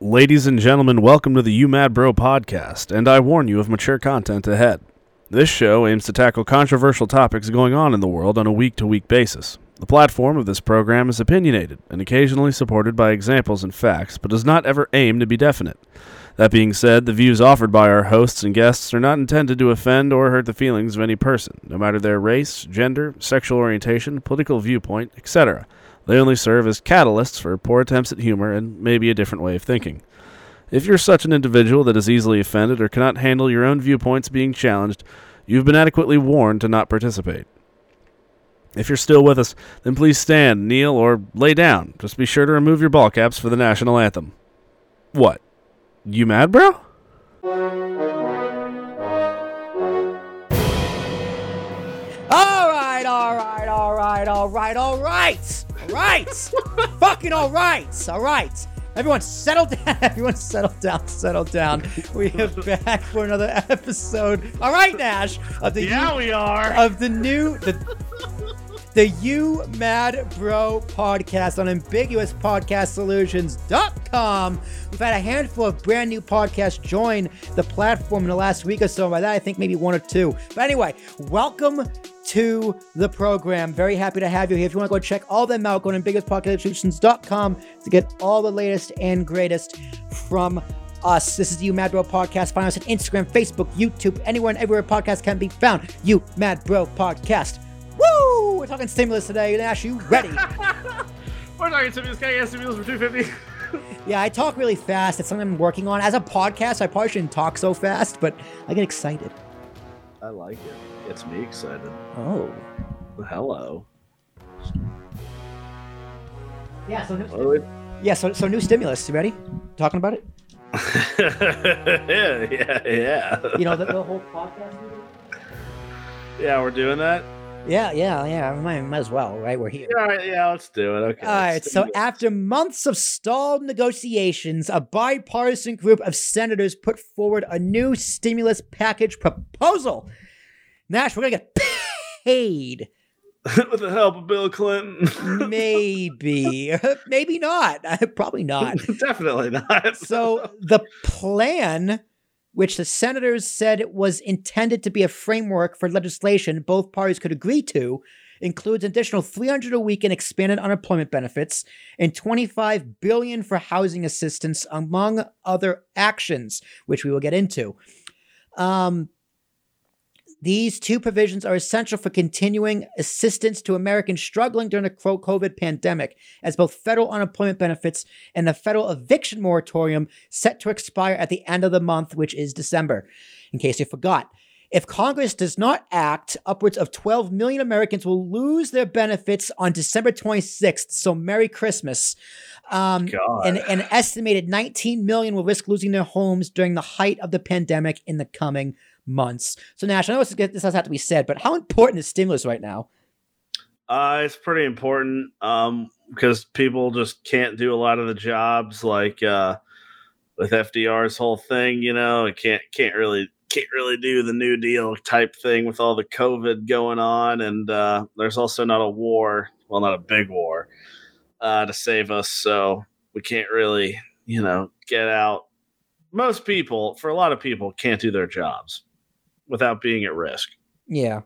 Ladies and gentlemen, welcome to the You Mad Bro podcast, and I warn you of mature content ahead. This show aims to tackle controversial topics going on in the world on a week to week basis. The platform of this program is opinionated and occasionally supported by examples and facts, but does not ever aim to be definite. That being said, the views offered by our hosts and guests are not intended to offend or hurt the feelings of any person, no matter their race, gender, sexual orientation, political viewpoint, etc. They only serve as catalysts for poor attempts at humor and maybe a different way of thinking. If you're such an individual that is easily offended or cannot handle your own viewpoints being challenged, you've been adequately warned to not participate. If you're still with us, then please stand, kneel, or lay down. Just be sure to remove your ball caps for the national anthem. What? You mad, bro? All right, all right, all right, all right, all right, right, fucking all right, all right. Everyone, settle down. Everyone, settle down. Settle down. We are back for another episode. All right, Nash. Of the Yeah, we are. of the new the the You Mad Bro podcast on ambiguouspodcastsolutions.com. We've had a handful of brand new podcasts join the platform in the last week or so. By that, I think maybe one or two. But anyway, welcome to the program. Very happy to have you here. If you want to go check all them out, go to ambiguouspodcastsolutions.com to get all the latest and greatest from us. This is the You Mad Bro podcast. Find us on Instagram, Facebook, YouTube, anywhere and everywhere podcasts can be found. You Mad Bro podcast. Woo! We're talking stimulus today. Nash, you ready? We're talking stimulus. Can I get stimulus for 250? yeah, I talk really fast. It's something I'm working on. As a podcast, I probably shouldn't talk so fast, but I get excited. I like it. Gets me excited. Oh. Hello. Yeah, so new, What do yeah, so, so new stimulus. You ready? Talking about it? yeah, yeah, yeah. You know, the, the whole podcast? yeah, we're doing that. Yeah, yeah, yeah. Might, might as well, right? We're here. All right, yeah, let's do it. Okay. All right, so after months of stalled negotiations, a bipartisan group of senators put forward a new stimulus package proposal. Nash, we're gonna get paid. with the help of Bill Clinton. Maybe, maybe not. Probably not. Definitely not. So the plan, which the senators said was intended to be a framework for legislation both parties could agree to, includes an additional 300 a week in expanded unemployment benefits and 25 billion for housing assistance among other actions, which we will get into. Um, these two provisions are essential for continuing assistance to Americans struggling during the COVID pandemic, as both federal unemployment benefits and the federal eviction moratorium set to expire at the end of the month, which is December, in case you forgot. If Congress does not act, upwards of 12 million Americans will lose their benefits on December 26th. So, Merry Christmas. Um, and an estimated 19 million will risk losing their homes during the height of the pandemic in the coming months. So, Nash, I know this, has to be said, but how important is stimulus right now? Uh, it's pretty important um, because people just can't do a lot of the jobs like uh, with FDR's whole thing. You know, it can't can't really can't really do the New Deal type thing with all the COVID going on, and uh, there's also not a war, well, not a big war, uh, to save us. So we can't really, you know, get out. Most people, for a lot of people, can't do their jobs without being at risk. Yeah.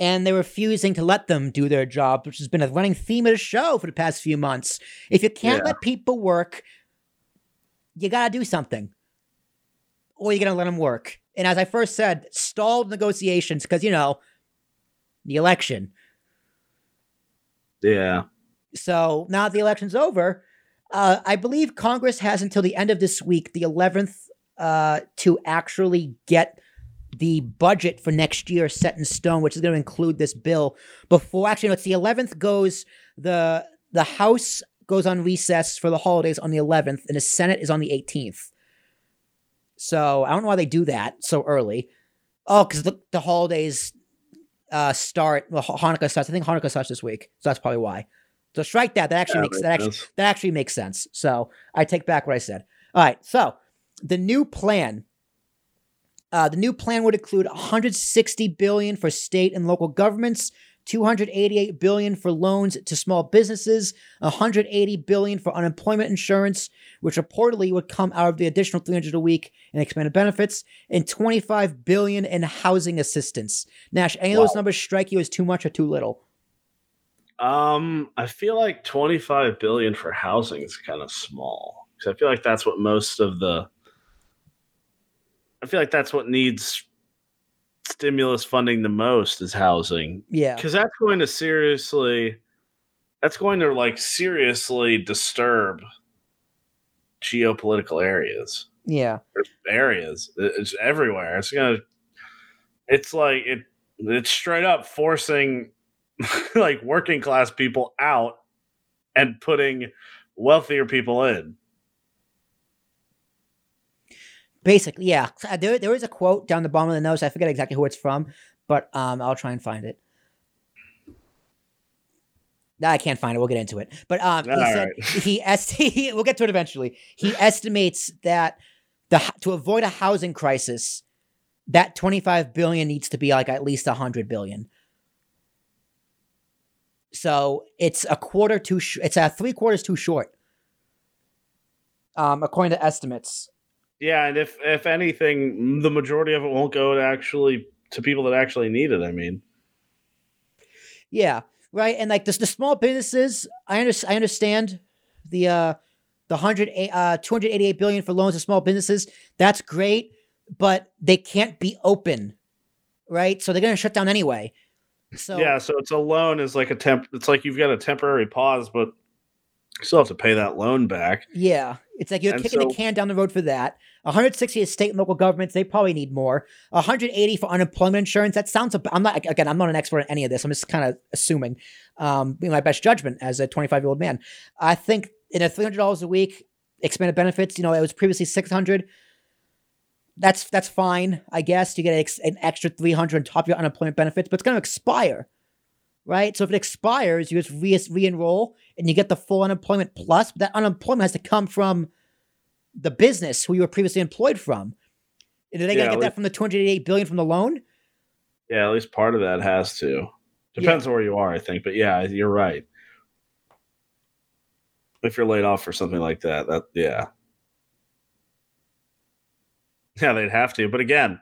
And they're refusing to let them do their job, which has been a running theme of the show for the past few months. If you can't Yeah. let people work, you got to do something. Or you're going to let them work. And as I first said, stalled negotiations because, you know, the election. Yeah. So now that the election's over, uh, I believe Congress has until the end of this week, the 11th, uh, to actually get the budget for next year set in stone, which is going to include this bill. Before actually, no, it's the 11th goes the the House goes on recess for the holidays on the 11th, and the Senate is on the 18th. So I don't know why they do that so early. Oh, because the, the holidays uh, start. Well, Hanukkah starts. I think Hanukkah starts this week, so that's probably why. So strike that. That actually Yeah, makes that actually sense. that actually makes sense. So I take back what I said. All right. So the new plan. Uh, the new plan would include 160 billion for state and local governments, 288 billion for loans to small businesses, 180 billion for unemployment insurance, which reportedly would come out of the additional 300 a week in expanded benefits, and 25 billion in housing assistance. Nash, any of those numbers strike you as too much or too little? Um, I feel like 25 billion for housing is kind of small because I feel like that's what most of the. I feel like that's what needs stimulus funding the most is housing Yeah. because that's going to seriously, that's going to like seriously disturb geopolitical areas Yeah. areas. It's everywhere. It's gonna. It's like it. It's straight up forcing like working class people out and putting wealthier people in. Basically, yeah. Uh, There, there is a quote down the bottom of the notes. I forget exactly who it's from, but um, I'll try and find it. No, I can't find it. We'll get into it. But um, he All said right. he est- we'll get to it eventually. He estimates that the to avoid a housing crisis, that 25 billion needs to be like at least 100 billion. So it's a quarter too. Sh- it's a three quarters too short. Um, according to estimates. Yeah, and if if anything, the majority of it won't go to actually to people that actually need it. I mean, Yeah, right. And like this, the small businesses, I under, I understand the uh the hundred uh two hundred eighty eight billion for loans to small businesses. That's great, but they can't be open, right? So they're gonna shut down anyway. So yeah. So it's a loan is like a temp. It's like you've got a temporary pause, but you still have to pay that loan back. yeah, it's like you're And kicking the can down the road for that. 160 is state and local governments. They probably need more. 180 for unemployment insurance. That sounds. I'm not again. I'm not an expert in any of this. I'm just kind of assuming, um, being my best judgment as a 25 year old man. I think in a 300 dollars a week expanded benefits. You know, it was previously 600. That's that's fine, I guess. You get an, ex- an extra 300 on top of your unemployment benefits, but it's going to expire, right? So if it expires, you just re re-enroll and you get the full unemployment plus. But that unemployment has to come from the business who you were previously employed from. And are they Yeah, going to get that from the 288 billion from the loan? Yeah, at least part of that has to. Depends on where you are, I think. But yeah, you're right. If you're laid off for something like that, that yeah. Yeah, they'd have to. But again,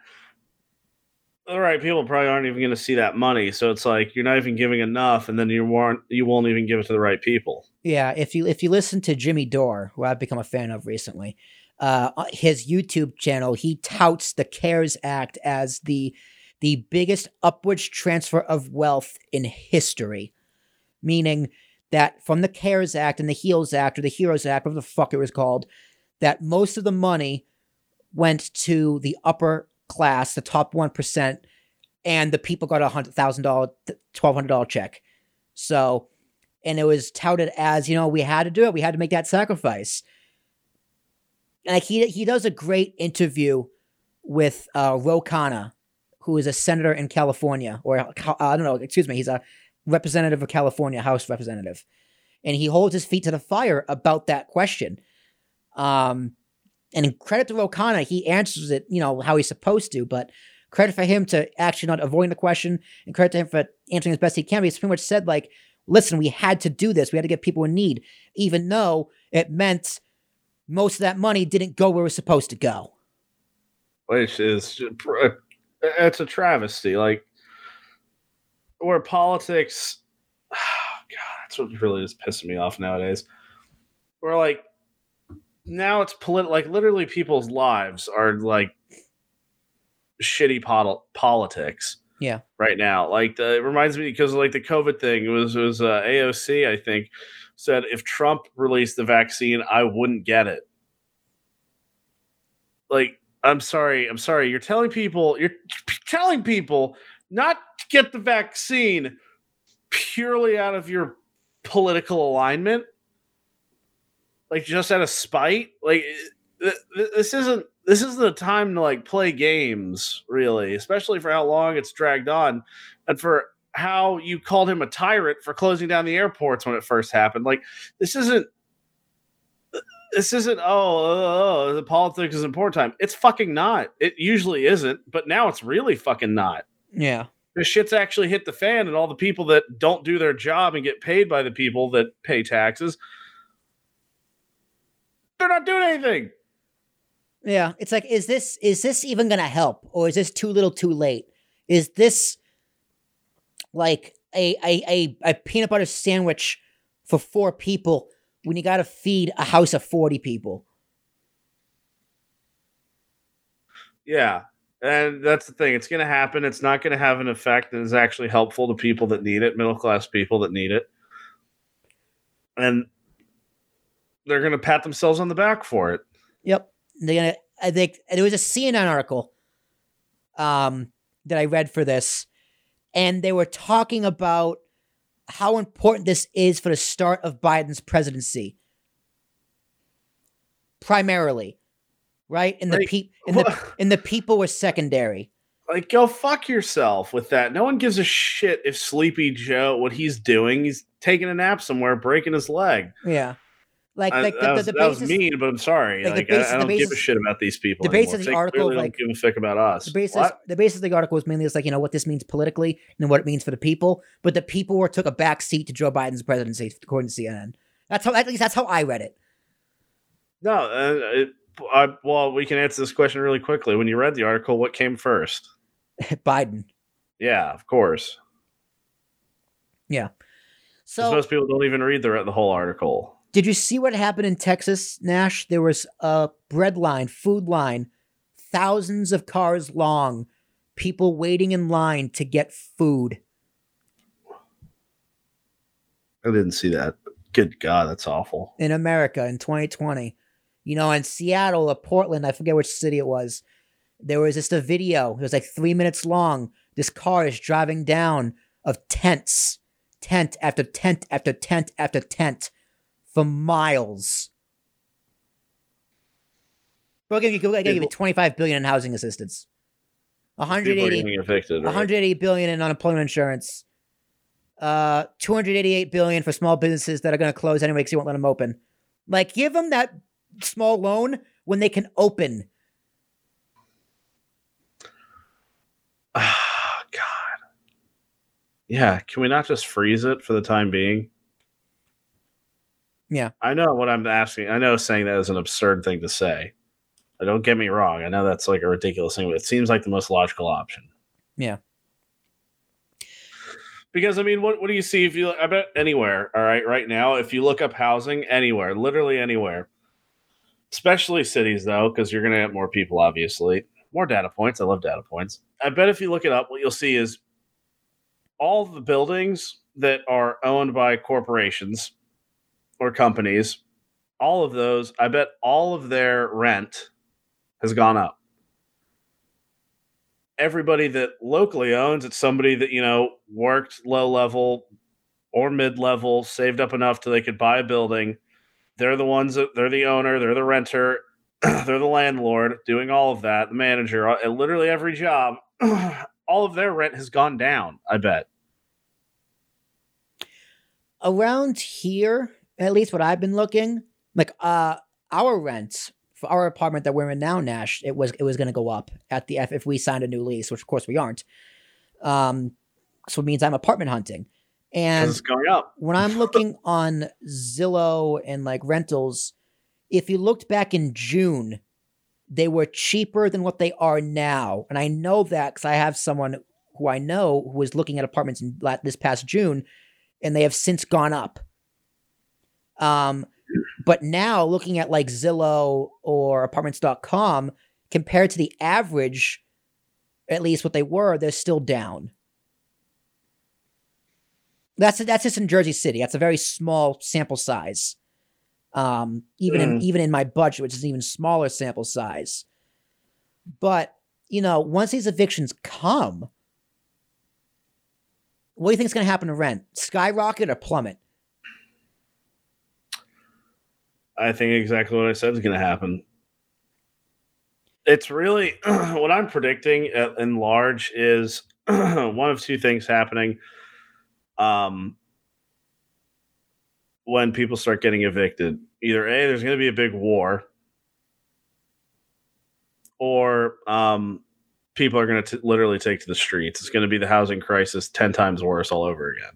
the right people probably aren't even going to see that money. So it's like you're not even giving enough, and then you won't you won't even give it to the right people. Yeah, if you if you listen to Jimmy Dore, who I've become a fan of recently, uh, his YouTube channel, he touts the CARES Act as the the biggest upwards transfer of wealth in history, meaning that from the CARES Act and the HEALS Act or the HEROES Act, whatever the fuck it was called, that most of the money went to the upper class, the top one percent, and the people got a hundred thousand dollar, twelve hundred dollar check. So and it was touted as you know we had to do it. We had to make that sacrifice. And like he he does a great interview with uh Ro Khanna, who is a senator in California or uh, I don't know excuse me he's a representative of California House representative. And he holds his feet to the fire about that question. Um and in credit to Ro Khanna, he answers it you know how he's supposed to but credit for him to actually not avoiding the question and credit to him for answering as best he can. He's pretty much said like, listen, we had to do this. We had to get people in need, even though it meant most of that money didn't go where it was supposed to go. which is uh, it's a travesty. Like where politics, God, that's what really is pissing me off nowadays. Where like now it's polit like literally people's lives are like shitty pol- politics. Yeah. Right now, like the, it reminds me because like the COVID thing it was it was uh, AOC I think said if Trump released the vaccine I wouldn't get it. Like I'm sorry, I'm sorry. You're telling people, you're telling people not to get the vaccine purely out of your political alignment, like just out of spite. Like eh, th- th- this isn't this isn't a time to like play games, really, especially for how long it's dragged on, and for how you called him a tyrant for closing down the airports when it first happened. Like this isn't this isn't oh, oh, oh, oh the politics is important time. It's fucking not. It usually isn't, but now it's really fucking not. Yeah. the shit's actually hit the fan, and all the people that don't do their job and get paid by the people that pay taxes, they're not doing anything. Yeah, it's like, is this is this even gonna help, or is this too little, too late? Is this like a a a, a peanut butter sandwich for four people when you got to feed a house of forty people? Yeah. And that's the thing. It's going to happen. It's not going to have an effect that is actually helpful to people that need it, middle class people that need it. And they're going to pat themselves on the back for it. Yep. They're gonna. I think there was a CNN article um, that I read for this, and they were talking about how important this is for the start of Biden's presidency. Primarily, right? And the Like, pe- and the and the people were secondary. Like, go fuck yourself with that. No one gives a shit if Sleepy Joe, what he's doing, he's taking a nap somewhere, breaking his leg. Yeah. Like, I- like the, was, the, the that was mean, but I'm sorry. like, the Like, basis- I, I don't give a shit about these people. the basis anymore. of the They article, like- don't give a fuck about us. the basis What? the basis of the article was mainly just like you know what this means politically and what it means for the people. But the people were took a back seat to Joe Biden's presidency, according to CNN. That's how at least that's how I read it. No, uh, it, I, well, we can answer this question really quickly. When you read the article, what came first? Biden. Yeah, of course. Yeah. So most people don't even read the the whole article. Did you see what happened in Texas, Nash? There was a bread line, food line, thousands of cars long, people waiting in line to get food. I didn't see that. Good God, that's awful. in America in 2020. You know, in Seattle or Portland, I forget which city it was. There was just a video. It was like three minutes long. This car is driving down of tents, tent after tent after tent after tent for miles. We're gonna give, we're gonna give you 25 billion in housing assistance, People 180 getting evicted. Right? 180 billion in unemployment insurance. Uh, 288 billion for small businesses that are going to close anyway because you won't let them open. Like, give them that small loan when they can open. Ah, God. Yeah, can we not just freeze it for the time being? Yeah. I know what I'm asking. I know saying that is an absurd thing to say. Don't get me wrong. I know that's like a ridiculous thing, but it seems like the most logical option. Yeah. Because I mean, what what do you see if you? I bet anywhere. All right, right now, if you look up housing anywhere, literally anywhere, especially cities though, because you're gonna get more people, obviously, more data points. I love data points. I bet if you look it up, what you'll see is all the buildings that are owned by corporations or companies, all of those. I bet all of their rent has gone up everybody that locally owns it's somebody that you know worked low level or mid level saved up enough till they could buy a building they're the ones that they're the owner they're the renter they're the landlord doing all of that the manager uh, at literally every job all of their rent has gone down i bet Around here, at least what I've been looking, like uh our rent for our apartment that we're in now, Nash, it was it was going to go up at the F if we signed a new lease, which of course we aren't. Um, so it means I'm apartment hunting, and it's going up when I'm looking on Zillow and like rentals, if you looked back in June, they were cheaper than what they are now. And I know that because I have someone who I know who was looking at apartments in this past June, and they have since gone up. Um, but now looking at like Zillow or apartments.com, compared to the average, at least what they were, they're still down. That's that's just in Jersey City. That's a very small sample size. Um, even in Mm. even in my budget, which is an even smaller sample size. But you know, once these evictions come, what do you think is going to happen to rent? Skyrocket or plummet? I think exactly what I said is going to happen. It's really what I'm predicting at, in large is one of two things happening. Um, when people start getting evicted, either a there's going to be a big war, or um, people are going to literally take to the streets. It's going to be the housing crisis 10 times worse all over again.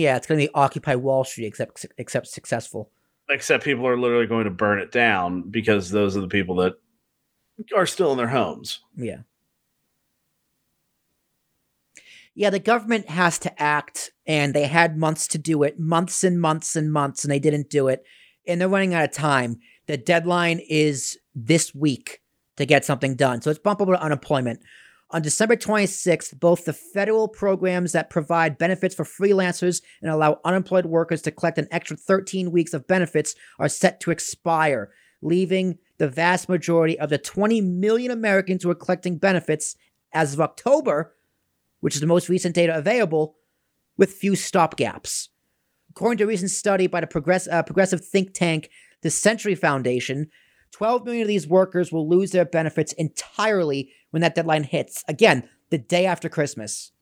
Yeah, it's going to be Occupy Wall Street, except except successful. Except people are literally going to burn it down because those are the people that are still in their homes. Yeah. Yeah, the government has to act, and they had months to do it, months and months and months, and they didn't do it. And they're running out of time. The deadline is this week to get something done. So it's bumpable to unemployment. On December 26th, both the federal programs that provide benefits for freelancers and allow unemployed workers to collect an extra 13 weeks of benefits are set to expire, leaving the vast majority of the 20 million Americans who are collecting benefits as of October, which is the most recent data available, with few stopgaps. According to a recent study by the progress, uh, progressive think tank, the Century Foundation, 12 million of these workers will lose their benefits entirely when that deadline hits. Again, the day after Christmas.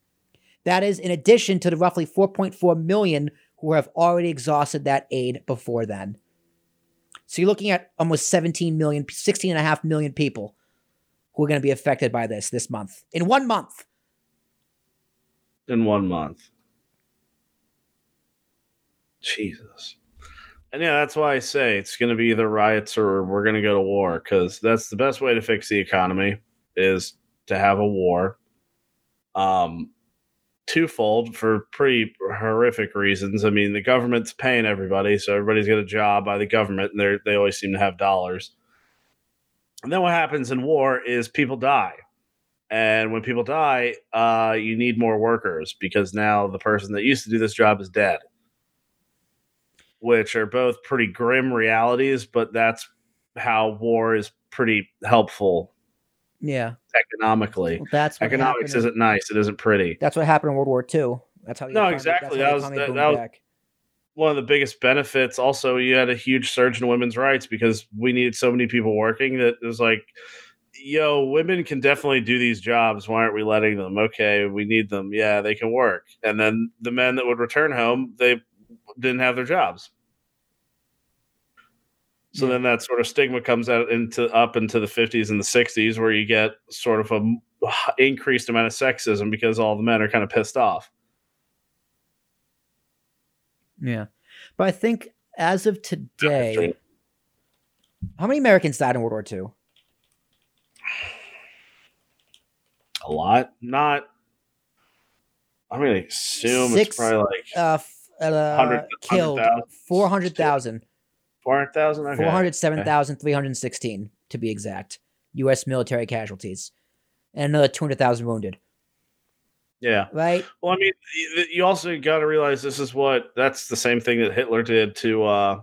That is in addition to the roughly 4.4 million who have already exhausted that aid before then. So you're looking at almost 17 million, 16 and a half million people who are going to be affected by this this month. In one month. In one month. Jesus. And yeah, that's why I say it's going to be either riots or we're going to go to war because that's the best way to fix the economy is to have a war. Um, twofold for pretty horrific reasons. I mean, the government's paying everybody, so everybody's got a job by the government, and they they always seem to have dollars. And then what happens in war is people die, and when people die, uh, you need more workers because now the person that used to do this job is dead which are both pretty grim realities, but that's how war is pretty helpful. Yeah. Economically. Well, that's economics isn't in, nice. It isn't pretty. That's what happened in World War II. That's how you No, exactly. That was that, that was one of the biggest benefits. Also, you had a huge surge in women's rights because we needed so many people working that it was like yo, women can definitely do these jobs. Why aren't we letting them? Okay, we need them. Yeah, they can work. And then the men that would return home, they didn't have their jobs. So yeah. then that sort of stigma comes out into up into the 50s and the 60s where you get sort of a increased amount of sexism because all the men are kind of pissed off. Yeah. But I think as of today how many Americans died in World War II? A lot. Not I'm gonna assume Six, it's probably like uh, uh, 100, killed 400,000. 400,000? Okay. 407,316 to be exact. U.S. military casualties. And another 200,000 wounded. Yeah. Right? Well, I mean, you also got to realize this is what that's the same thing that Hitler did to uh,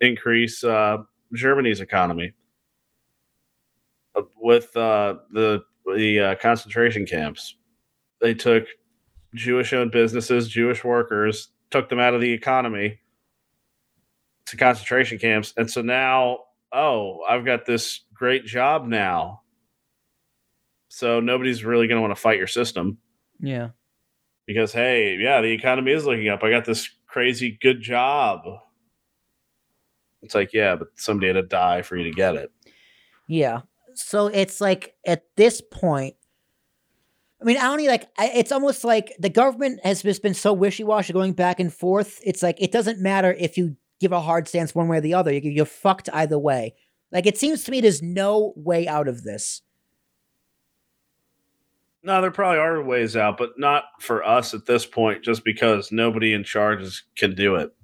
increase uh, Germany's economy uh, with uh, the the uh, concentration camps. They took Jewish owned businesses, Jewish workers, took them out of the economy to concentration camps. And so now, oh, I've got this great job now. So nobody's really going to want to fight your system. Yeah. Because, hey, yeah, the economy is looking up. I got this crazy good job. It's like, yeah, but somebody had to die for you to get it. Yeah. So it's like at this point, I mean, I don't like. It's almost like the government has just been so wishy washy, going back and forth. It's like it doesn't matter if you give a hard stance one way or the other. You're fucked either way. Like it seems to me, there's no way out of this. No, there probably are ways out, but not for us at this point. Just because nobody in charge is, can do it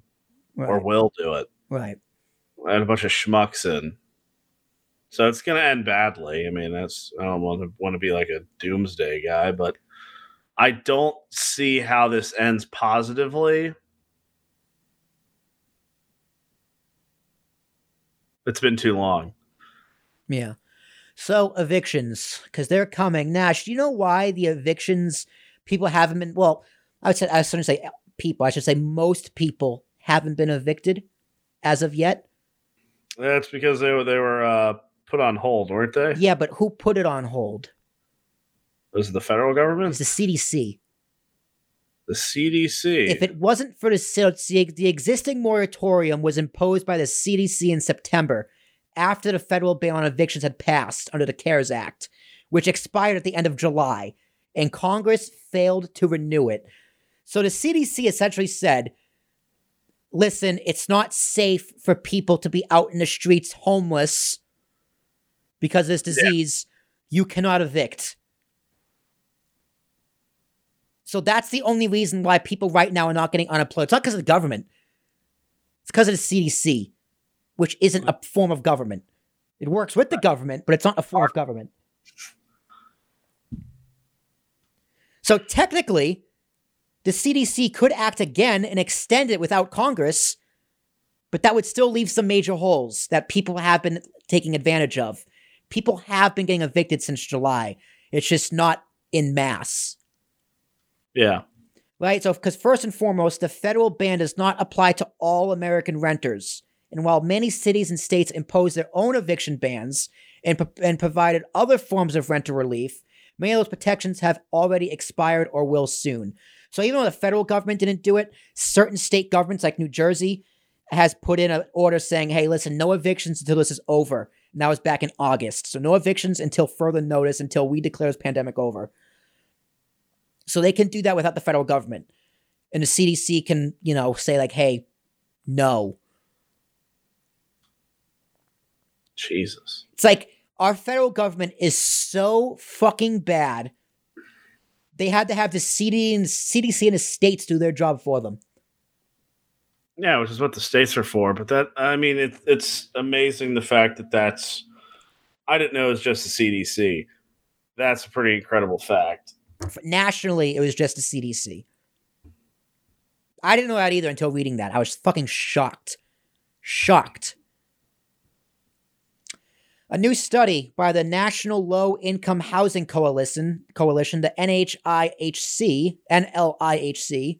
right. or will do it. Right. And a bunch of schmucks in. So it's going to end badly. I mean, that's I don't want to want to be like a doomsday guy, but I don't see how this ends positively. It's been too long. Yeah. So evictions, because they're coming. Nash, do you know why the evictions people haven't been? Well, I would say I was going to say people. I should say most people haven't been evicted as of yet. That's because they were they were uh, put on hold, weren't they? Yeah, but who put it on hold? Was it the federal government? It's the CDC. The CDC. If it wasn't for the the existing moratorium was imposed by the CDC in September, after the federal ban on evictions had passed under the CARES Act, which expired at the end of July, and Congress failed to renew it. So the CDC essentially said, listen, it's not safe for people to be out in the streets homeless because this disease. Yeah. You cannot evict. So that's the only reason why people right now are not getting unemployed. It's not because of the government. It's because of the CDC, which isn't a form of government. It works with the government, but it's not a form of government. So technically, the CDC could act again and extend it without Congress, but that would still leave some major holes that people have been taking advantage of. People have been getting evicted since July. It's just not in mass. Yeah. Right? So, because first and foremost, the federal ban does not apply to all American renters. And while many cities and states impose their own eviction bans and, and provided other forms of rental relief, many of those protections have already expired or will soon. So, even though the federal government didn't do it, certain state governments like New Jersey has put in an order saying, hey, listen, no evictions until this is over. And that was back in August. So, no evictions until further notice, until we declare this pandemic over. So they can do that without the federal government. And the CDC can, you know, say, like, hey, no. Jesus. It's like our federal government is so fucking bad. They had to have the CD and CDC and the states do their job for them. Yeah, which is what the states are for. But that, I mean, it, it's amazing the fact that that's, I didn't know it was just the CDC. That's a pretty incredible fact. Nationally, it was just the CDC. I didn't know that either until reading that. I was fucking shocked. Shocked. A new study by the National Low Income Housing Coalition, Coalition, the NHIHC, NLIHC,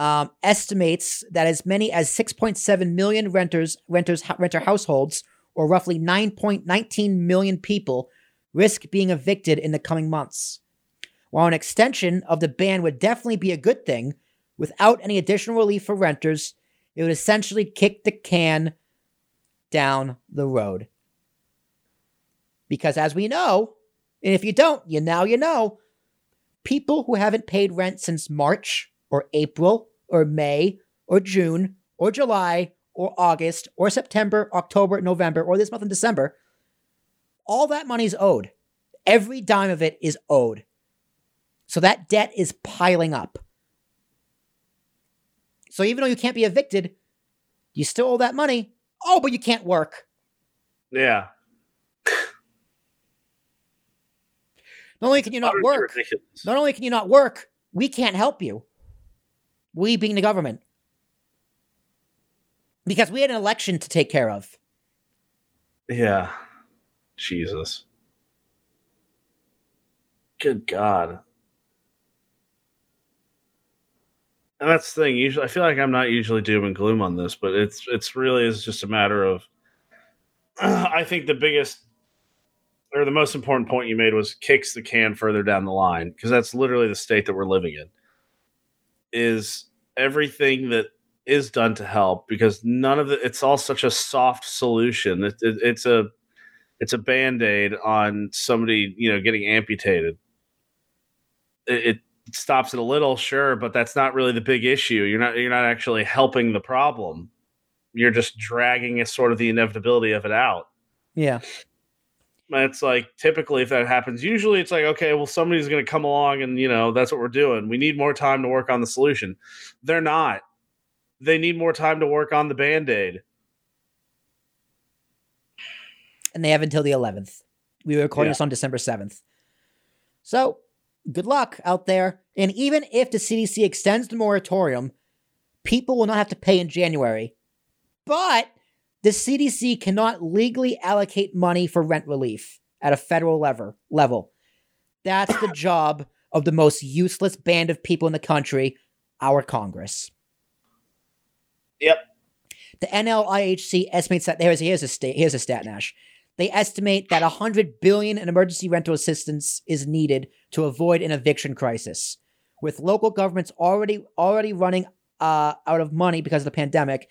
um, estimates that as many as 6.7 million renters, renters, renter households, or roughly 9.19 million people, risk being evicted in the coming months. While an extension of the ban would definitely be a good thing, without any additional relief for renters, it would essentially kick the can down the road. Because as we know, and if you don't, you now you know, people who haven't paid rent since March or April or May or June or July or August or September, October, November, or this month in December, all that money's owed. Every dime of it is owed. So that debt is piling up. So even though you can't be evicted, you still owe that money. Oh, but you can't work. Yeah. Not only can you not work, not only can you not work, we can't help you. We being the government. Because we had an election to take care of. Yeah. Jesus. Good God. and that's the thing. Usually, I feel like I'm not usually doom and gloom on this, but it's it's really is just a matter of. I think the biggest or the most important point you made was kicks the can further down the line because that's literally the state that we're living in. Is everything that is done to help because none of it. It's all such a soft solution. It, it, it's a it's a band aid on somebody you know getting amputated. It, it stops it a little, sure, but that's not really the big issue. You're not you're not actually helping the problem. You're just dragging a sort of the inevitability of it out. Yeah. It's like typically if that happens, usually it's like, okay, well, somebody's gonna come along and you know, that's what we're doing. We need more time to work on the solution. They're not. They need more time to work on the band-aid. And they have until the eleventh. We were recording yeah. this on December seventh. So good luck out there. And even if the CDC extends the moratorium, people will not have to pay in January. But the CDC cannot legally allocate money for rent relief at a federal lever, level. That's the job of the most useless band of people in the country, our Congress. Yep. The NLIHC estimates that here's here's a stat, here's a stat Nash. They estimate that 100 billion in emergency rental assistance is needed to avoid an eviction crisis. With local governments already already running uh, out of money because of the pandemic,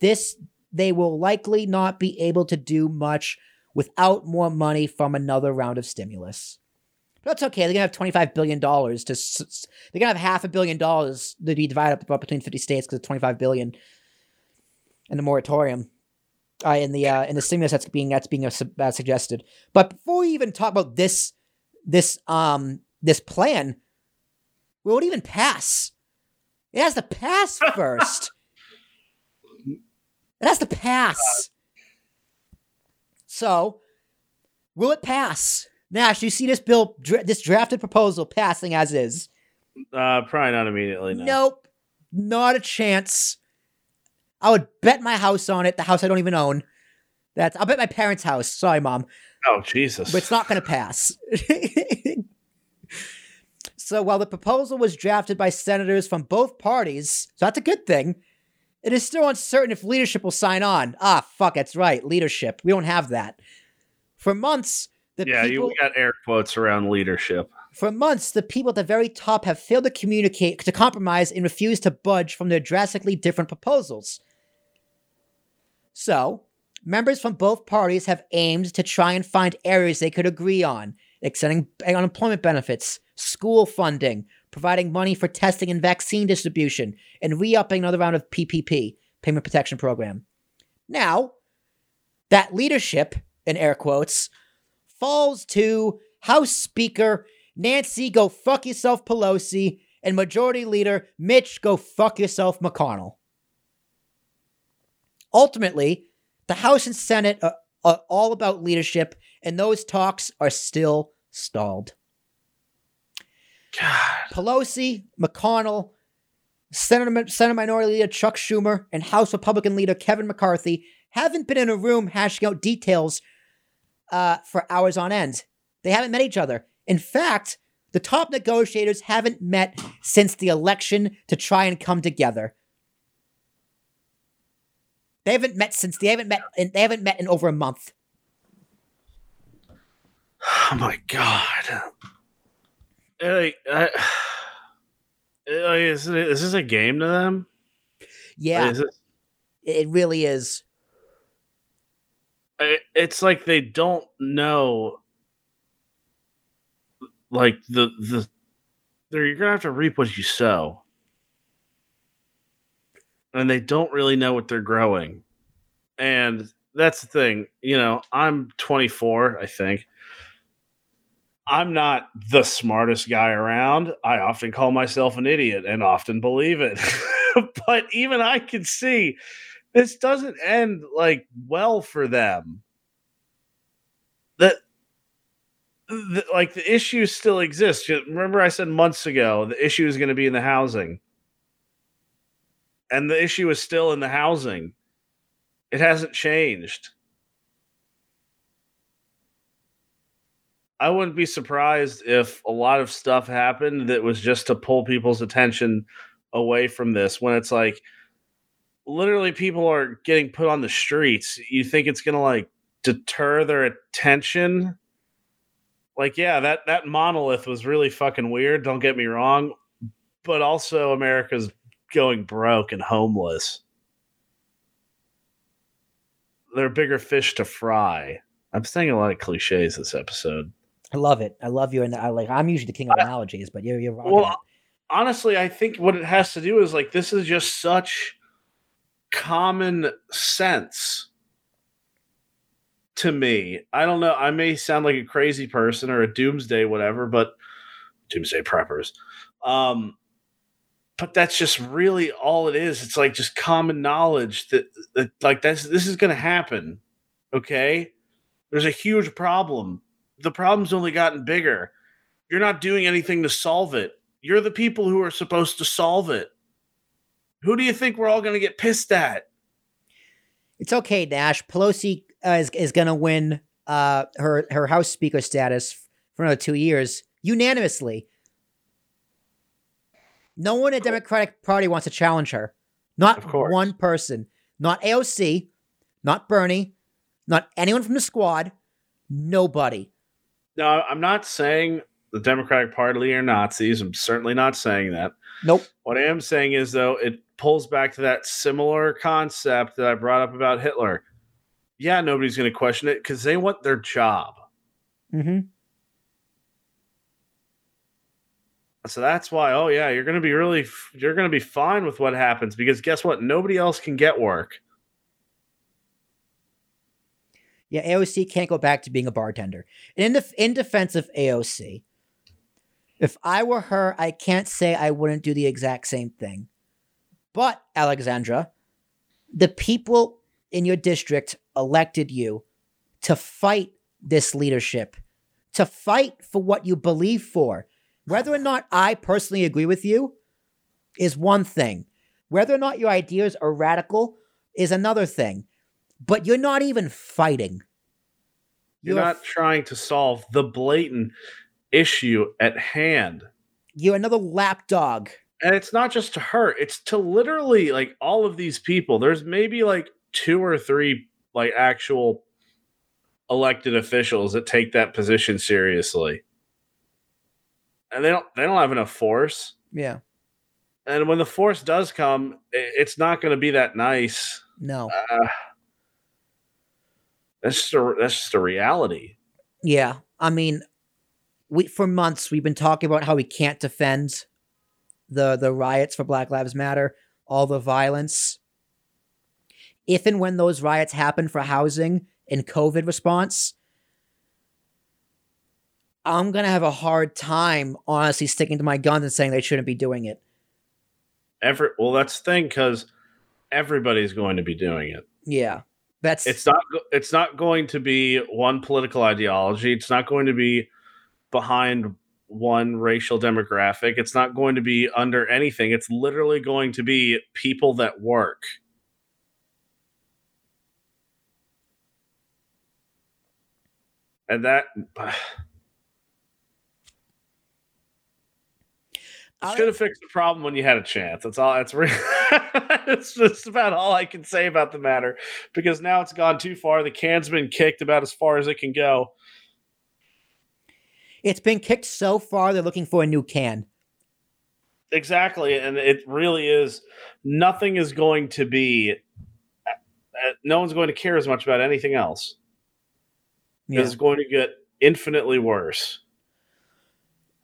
this they will likely not be able to do much without more money from another round of stimulus. But that's okay. They're gonna have twenty-five billion dollars to. They're gonna have half a billion dollars to be divided up between fifty states because it's twenty-five billion. And the moratorium, uh, in the uh, in the stimulus that's being that's being uh, uh, suggested. But before we even talk about this this um this plan, will it even pass? It has to pass first. It has to pass. So, will it pass? Nash, do you see this bill, dra- this drafted proposal passing as is? Uh, probably not immediately. No. Nope, not a chance. I would bet my house on it. The house I don't even own. That's I'll bet my parents' house. Sorry, mom, Oh Jesus! but it's not going to pass. so while the proposal was drafted by senators from both parties, so that's a good thing. It is still uncertain if leadership will sign on. Ah, fuck, that's right, leadership. We don't have that. For months, the yeah, people you got air quotes around leadership. for months, the people at the very top have failed to communicate, to compromise, and refuse to budge from their drastically different proposals. So, members from both parties have aimed to try and find areas they could agree on, extending unemployment benefits, school funding, providing money for testing and vaccine distribution, and re upping another round of PPP, Payment Protection Program. Now, that leadership, in air quotes, falls to House Speaker Nancy go fuck yourself Pelosi and Majority Leader Mitch go fuck yourself McConnell. Ultimately, the House and Senate are, are all about leadership, and those talks are still stalled. God. Pelosi, McConnell, Senate, Senate Minority Leader Chuck Schumer, and House Republican Leader Kevin McCarthy haven't been in a room hashing out details uh, for hours on end. They haven't met each other. In fact, the top negotiators haven't met since the election to try and come together. They haven't met since they haven't met. In, they haven't met in over a month. Oh my god! Like, I, like, is, it, is this a game to them? Yeah, Like, it, it really is. It's like they don't know. Like the the, they're, you're gonna have to reap what you sow, and they don't really know what they're growing, and that's the thing. You know, I'm 24, I think. I'm not the smartest guy around. I often call myself an idiot and often believe it. but even I can see this doesn't end like well for them. That the, like the issue still exists. Remember I said months ago the issue is going to be in the housing. And the issue is still in the housing. It hasn't changed. I wouldn't be surprised if a lot of stuff happened that was just to pull people's attention away from this when it's like literally people are getting put on the streets. You think it's going to like deter their attention? Like yeah, that that monolith was really fucking weird, don't get me wrong, but also America's going broke and homeless. There are bigger fish to fry. I'm saying a lot of cliches this episode. I love it. I love you, and I like. I'm usually the king of analogies, but you're you're Well, it. honestly, I think what it has to do is like this is just such common sense to me. I don't know. I may sound like a crazy person or a doomsday whatever, but doomsday preppers. Um but that's just really all it is. It's like just common knowledge that, that like that's this is going to happen. Okay? There's a huge problem. The problem's only gotten bigger. You're not doing anything to solve it. You're the people who are supposed to solve it. Who do you think we're all going to get pissed at? It's okay, Nash. Pelosi uh, is is gonna win uh her her House Speaker status for another two years unanimously. No one in the Democratic Party wants to challenge her. Not one person. Not AOC. Not Bernie. Not anyone from the squad. Nobody. No, I'm not saying the Democratic Party are Nazis. I'm certainly not saying that. Nope. What I am saying is, though, it pulls back to that similar concept that I brought up about Hitler. Yeah, nobody's going to question it because they want their job. Mm-hmm. So that's why, oh, yeah, you're going to be really, you're going to be fine with what happens because guess what? Nobody else can get work. Yeah, AOC can't go back to being a bartender. And In the in defense of AOC, if I were her, I can't say I wouldn't do the exact same thing. But Alexandria, the people in your district elected you to fight this leadership, to fight for what you believe for. Whether or not I personally agree with you is one thing. Whether or not your ideas are radical is another thing. But you're not even fighting. You're, you're not trying to solve the blatant issue at hand. You're another lapdog. And it's not just to her, it's to literally like all of these people. There's maybe like two or three like actual elected officials that take that position seriously. And they don't they don't have enough force. Yeah. And when the force does come, it's not going to be that nice. No. Uh, that's a that's just a reality. Yeah, I mean, we for months we've been talking about how we can't defend the the riots for Black Lives Matter, all the violence. If and when those riots happen for housing and COVID response, I'm gonna have a hard time honestly sticking to my guns and saying they shouldn't be doing it. Every well, that's the thing because everybody's going to be doing it. Yeah. That's it's not it's not going to be one political ideology. It's not going to be behind one racial demographic. It's not going to be under anything. It's literally going to be people that work. And that should have fixed the problem when you had a chance. That's all. That's really. it's just about all I can say about the matter because now it's gone too far. The can's been kicked about as far as it can go. It's been kicked so far they're looking for a new can. Exactly, and it really is. Nothing is going to be. Uh, no one's going to care as much about anything else. Yeah. It's going to get infinitely worse.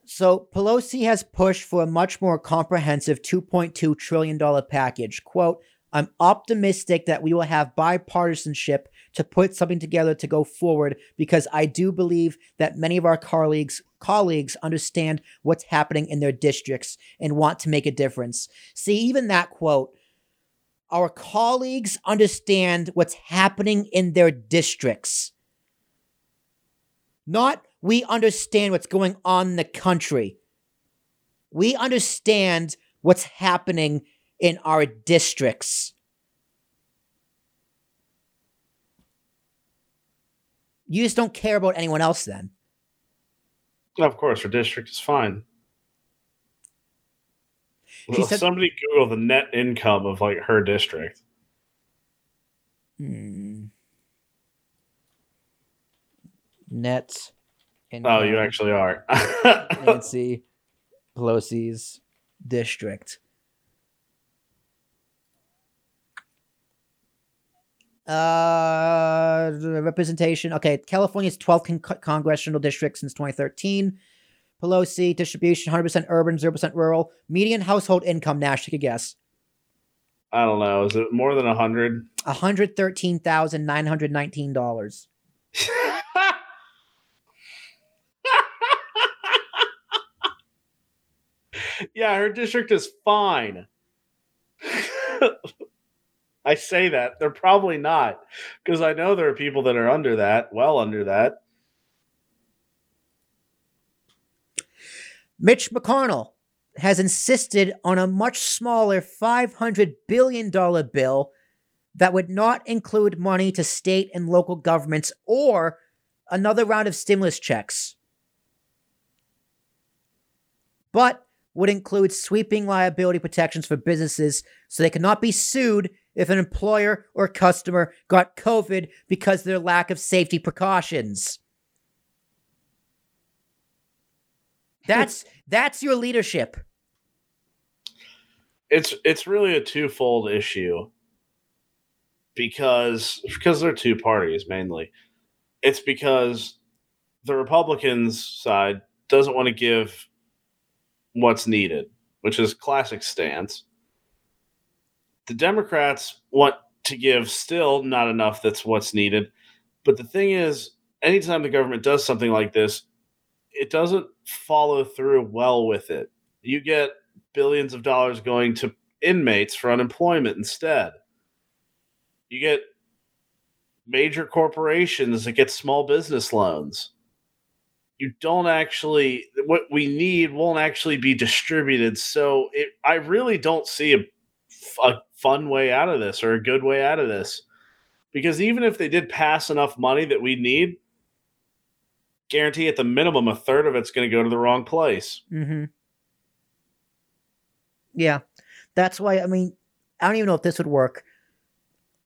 So Pelosi has pushed for a much more comprehensive $2.2 trillion package. Quote, I'm optimistic that we will have bipartisanship to put something together to go forward because I do believe that many of our colleagues colleagues understand what's happening in their districts and want to make a difference. See, even that quote, our colleagues understand what's happening in their districts. Not we understand what's going on in the country. We understand what's happening in our districts. You just don't care about anyone else then. Of course, her district is fine. Well, said, somebody Google the net income of like her district. Hmm. Nets and Oh, you actually are. Nancy Pelosi's district. Uh, representation. Okay, California's 12th con- congressional district since 2013. Pelosi distribution 100% urban, 0% rural. Median household income, Nash, take a guess. I don't know. Is it more than 100? $113,919. yeah, her district is fine. I say that. They're probably not because I know there are people that are under that, well under that. Mitch McConnell has insisted on a much smaller $500 billion bill that would not include money to state and local governments or another round of stimulus checks. But would include sweeping liability protections for businesses so they could not be sued if an employer or customer got COVID because of their lack of safety precautions. That's that's your leadership. it's it's really a twofold issue because because there are two parties mainly. It's because the Republicans side doesn't want to give what's needed, which is classic stance. The Democrats want to give still not enough that's what's needed. But the thing is, anytime the government does something like this, it doesn't follow through well with it. You get billions of dollars going to inmates for unemployment instead. You get major corporations that get small business loans. You don't actually what we need won't actually be distributed. So it, I really don't see a, a fun way out of this or a good way out of this. Because even if they did pass enough money that we need, guarantee at the minimum a third of it's going to go to the wrong place. Mm-hmm. Yeah. That's why, I mean, I don't even know if this would work.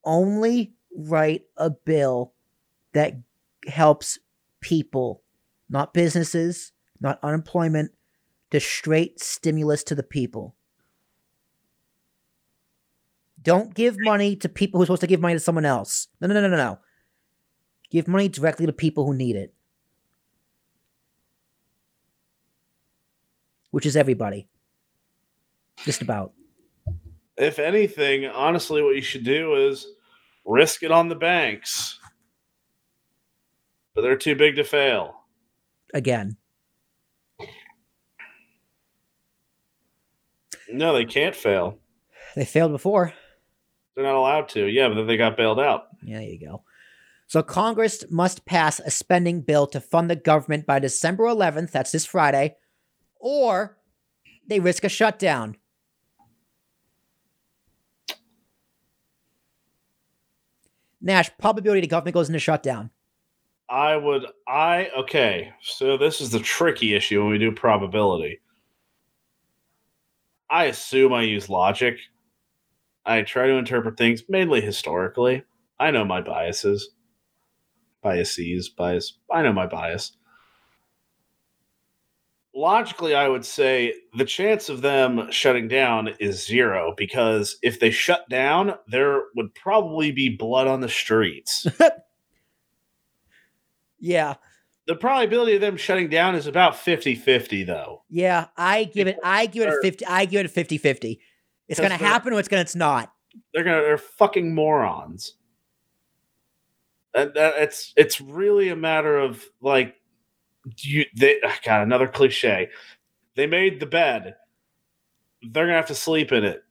Only write a bill that helps people, not businesses, not unemployment, to straight stimulus to the people. Don't give money to people who are supposed to give money to someone else. No, no, no, no, no. Give money directly to people who need it. Which is everybody. Just about. If anything, honestly, what you should do is risk it on the banks. But they're too big to fail. Again. No, they can't fail. They failed before. They're not allowed to. Yeah, but then they got bailed out. Yeah, there you go. So Congress must pass a spending bill to fund the government by December 11th, that's this Friday, or they risk a shutdown. Nash, probability the government goes into shutdown. I would I okay, so this is the tricky issue when we do probability. I assume I use logic. I try to interpret things mainly historically. I know my biases. Biases, bias. I know my bias. Logically, I would say the chance of them shutting down is zero because if they shut down, there would probably be blood on the streets. Yeah. the probability of them shutting down is about 50-50 though. Yeah, I give it I give it a 50 I give it a 50-50. It's going to happen or it's going to it's not. they're gonna they're fucking morons and that it's it's really a matter of like you they ah, got another cliche they made the bed they're gonna have to sleep in it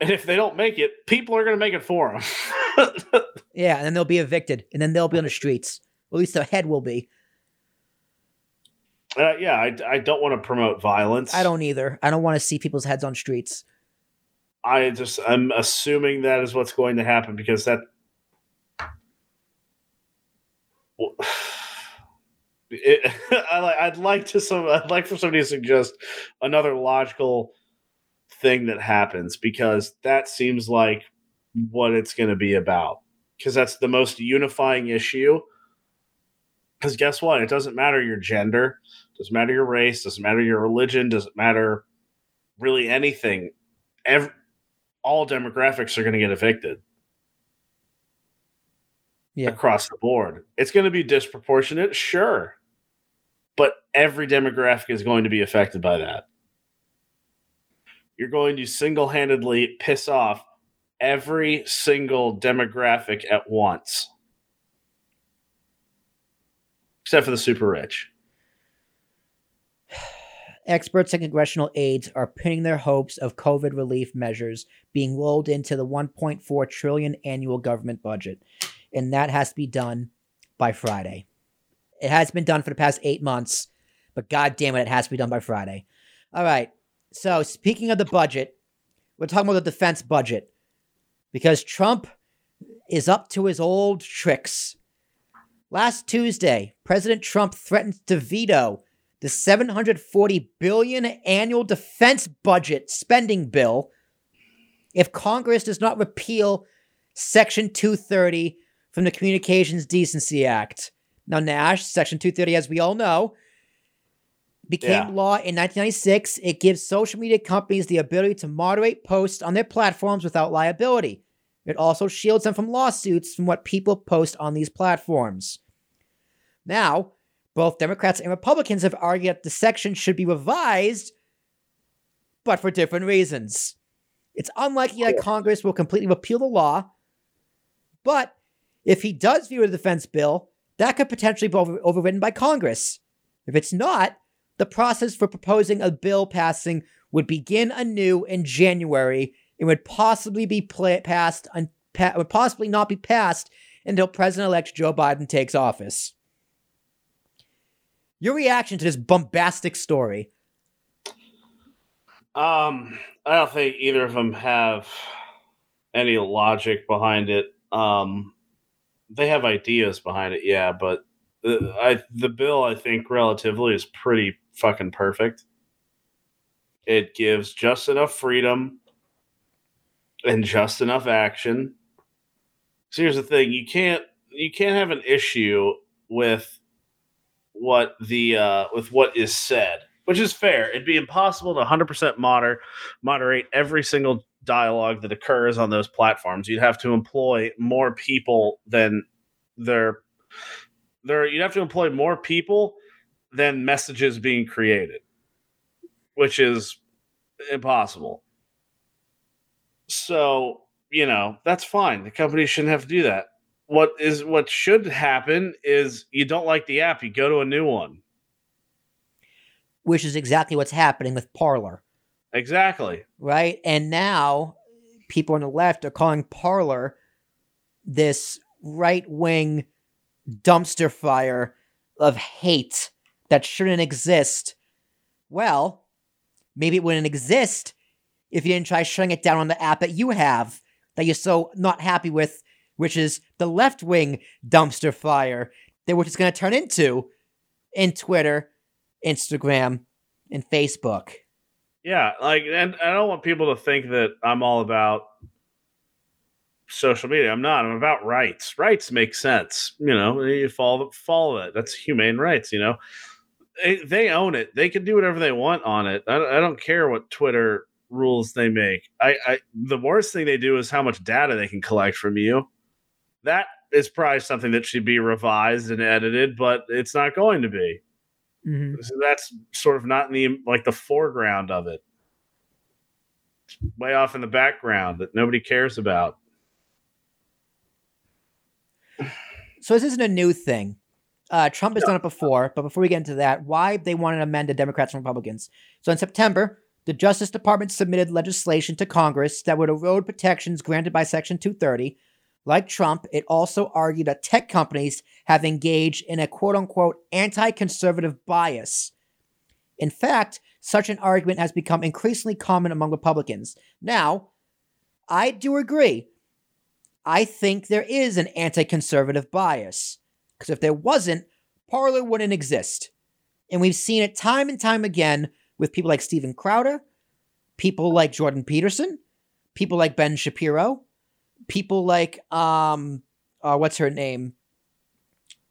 and if they don't make it people are gonna make it for them Yeah, and then they'll be evicted and then they'll be on the streets. At least the head will be. uh, yeah I, I don't want to promote violence I don't either. I don't want to see people's heads on streets. I just I'm assuming that is what's going to happen because that Well, it, I I'd like to some I'd like for somebody to suggest another logical thing that happens because that seems like what it's going to be about because that's the most unifying issue because guess what it doesn't matter your gender doesn't matter your race doesn't matter your religion doesn't matter really anything Every, all demographics are going to get evicted Yeah. across the board. It's going to be disproportionate, sure, but every demographic is going to be affected by that. You're going to single handedly piss off every single demographic at once, except for the super rich. Experts and congressional aides are pinning their hopes of COVID relief measures being rolled into the 1.4 trillion annual government budget, and that has to be done by Friday. It has been done for the past eight months, but god damn it, it has to be done by Friday. All right. So speaking of the budget, we're talking about the defense budget because Trump is up to his old tricks. Last Tuesday, President Trump threatened to veto the 740 billion annual defense budget spending bill if Congress does not repeal Section 230 from the Communications Decency Act. Now, Nash, Section 230, as we all know, became Yeah. law in 1996. It gives social media companies the ability to moderate posts on their platforms without liability. It also shields them from lawsuits from what people post on these platforms. Now, both Democrats and Republicans have argued that the section should be revised, but for different reasons. It's unlikely that Congress will completely repeal the law, but if he does view a defense bill, that could potentially be over- overridden by Congress. If it's not, the process for proposing a bill passing would begin anew in January and would possibly be passed un- pa- would possibly not be passed until President-elect Joe Biden takes office. Your reaction to this bombastic story? Um, I don't think either of them have any logic behind it. Um, they have ideas behind it, yeah, but the, I the bill I think relatively is pretty fucking perfect. It gives just enough freedom and just enough action. So here's the thing: you can't you can't have an issue with what the uh, with what is said, which is fair. It'd be impossible to 100% moder- moderate every single dialogue that occurs on those platforms. You'd have to employ more people than there. There, you'd have to employ more people than messages being created, which is impossible. So you know that's fine. The company shouldn't have to do that what is what should happen is you don't like the app, you go to a new one. Which is exactly what's happening with Parler, Exactly. right? And now people on the left are calling Parler this right wing dumpster fire of hate that shouldn't exist. Well, maybe it wouldn't exist if you didn't try shutting it down on the app that you have that you're so not happy with, which is the left wing dumpster fire that which is going to turn into in Twitter, Instagram, and Facebook. Yeah, like and I don't want people to think that I'm all about social media. I'm not. I'm about rights. Rights make sense. You know, you follow follow it. That's humane rights, you know. They, they own it. They can do whatever they want on it. I, I don't care what Twitter rules they make. I, I the worst thing they do is how much data they can collect from you. That is probably something that should be revised and edited, but it's not going to be. Mm-hmm. So that's sort of not in the like the foreground of it. It's way off in the background that nobody cares about. So this isn't a new thing. Uh, Trump has done it before, but before we get into that, why they wanted to amend the Democrats and Republicans. So in September, the Justice Department submitted legislation to Congress that would erode protections granted by Section 230. Like Trump, it also argued that tech companies have engaged in a quote unquote anti conservative bias. In fact, such an argument has become increasingly common among Republicans. Now, I do agree. I think there is an anti conservative bias. Because if there wasn't, Parler wouldn't exist. And we've seen it time and time again with people like Steven Crowder, people like Jordan Peterson, people like Ben Shapiro, people like um uh, what's her name?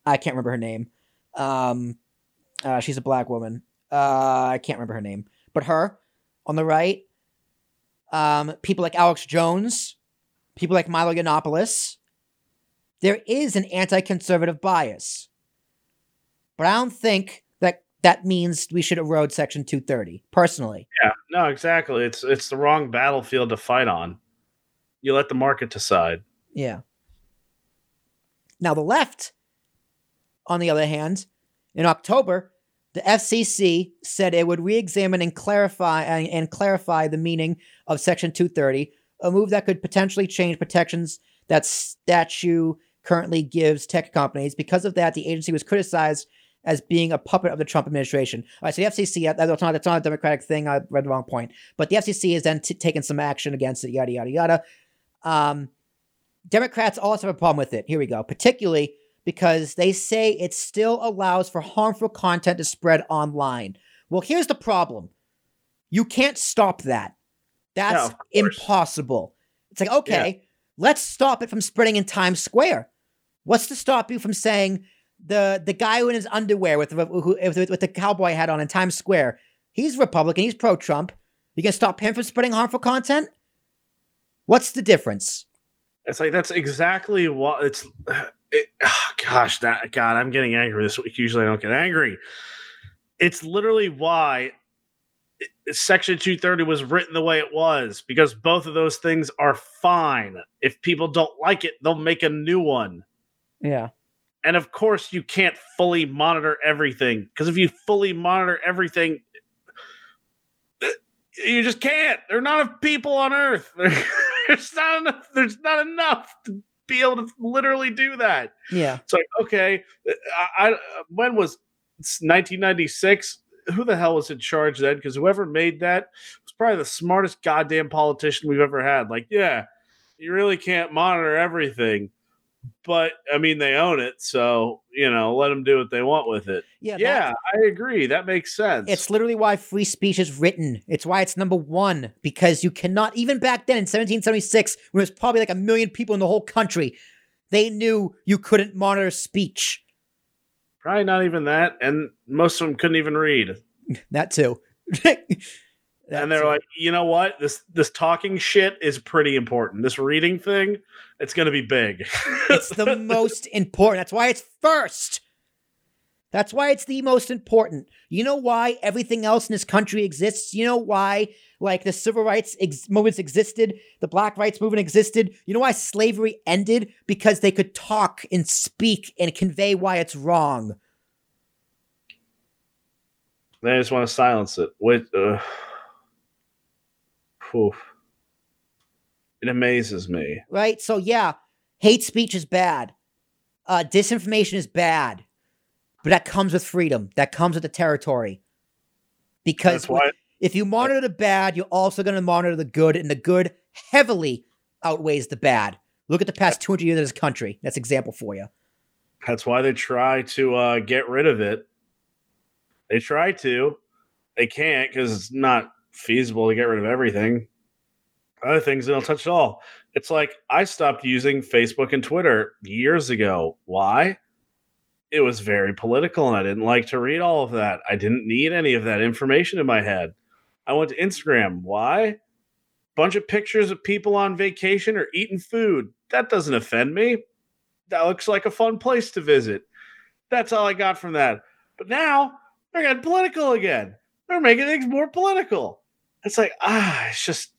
I can't remember her name. Um uh, she's a black woman. Uh I can't remember her name. But her on the right. Um people like Alex Jones, people like Milo Yiannopoulos. There is an anti-conservative bias. But I don't think that that means we should erode section 230 personally. Yeah, no, exactly. It's it's the wrong battlefield to fight on. You let the market decide. Yeah. Now, the left, on the other hand, in October, the FCC said it would re-examine and clarify and, and clarify the meaning of Section 230, a move that could potentially change protections that statute currently gives tech companies. Because of that, the agency was criticized as being a puppet of the Trump administration. All right, so the FCC, that's not, that's not a Democratic thing. I read the wrong point. But the FCC has then t- taken some action against it, yada, yada, yada. Um, Democrats also have a problem with it. Here we go. Particularly because they say it still allows for harmful content to spread online. Well, here's the problem you can't stop that. That's Yeah, course. impossible. It's like, okay, let's stop it from spreading in Times Square. What's to stop you from saying the the guy who in his underwear with who, with, with the cowboy hat on in Times Square, he's Republican. He's pro Trump. You gonna stop him from spreading harmful content? What's the difference? It's like that's exactly what it's. It, oh, gosh, that God, I'm getting angry this week. Usually, I don't get angry. It's literally why Section 230 was written the way it was because both of those things are fine. If people don't like it, they'll make a new one. Yeah. And of course, you can't fully monitor everything because if you fully monitor everything, eh, you just can't. There are not enough people on Earth. There's not enough. There's not enough to be able to literally do that. Yeah. It's like okay, I, I when was it's 1996? Who the hell was in charge then? Because whoever made that was probably the smartest goddamn politician we've ever had. Like, yeah, you really can't monitor everything, but I mean they own it, so you know let them do what they want with it. Yeah. Yeah, I agree. That makes sense. It's literally why free speech is written. It's why it's number one because you cannot, even back then in 1776, when there's probably like a million people in the whole country, they knew you couldn't monitor speech. probably not even that, and most of them couldn't even read. That too. and they're like, you know what? This this talking shit is pretty important. This reading thing, it's gonna be big. it's the most important. That's why it's first. That's why it's the most important. You know why everything else in this country exists? You know why, like, the civil rights ex- movements existed, the black rights movement existed? You know why slavery ended? Because they could talk and speak and convey why it's wrong. They just want to silence it. With, uh, whew. it amazes me. right? So yeah, hate speech is bad. Uh, disinformation is bad, but that comes with freedom. That comes with the territory. Because if you monitor the bad, you're also going to monitor the good, and the good heavily outweighs the bad. Look at the past 200 years of this country. That's example for you. that's why they try to uh, get rid of it. They try to. They can't because it's not feasible to get rid of everything. Other things they don't touch at all. It's like I stopped using Facebook and Twitter years ago. Why? It was very political and I didn't like to read all of that. I didn't need any of that information in my head. I went to Instagram. Why? Bunch of pictures of people on vacation or eating food. That doesn't offend me. That looks like a fun place to visit. That's all I got from that. But now they're getting political again. They're making things more political. It's like, ah, it's just,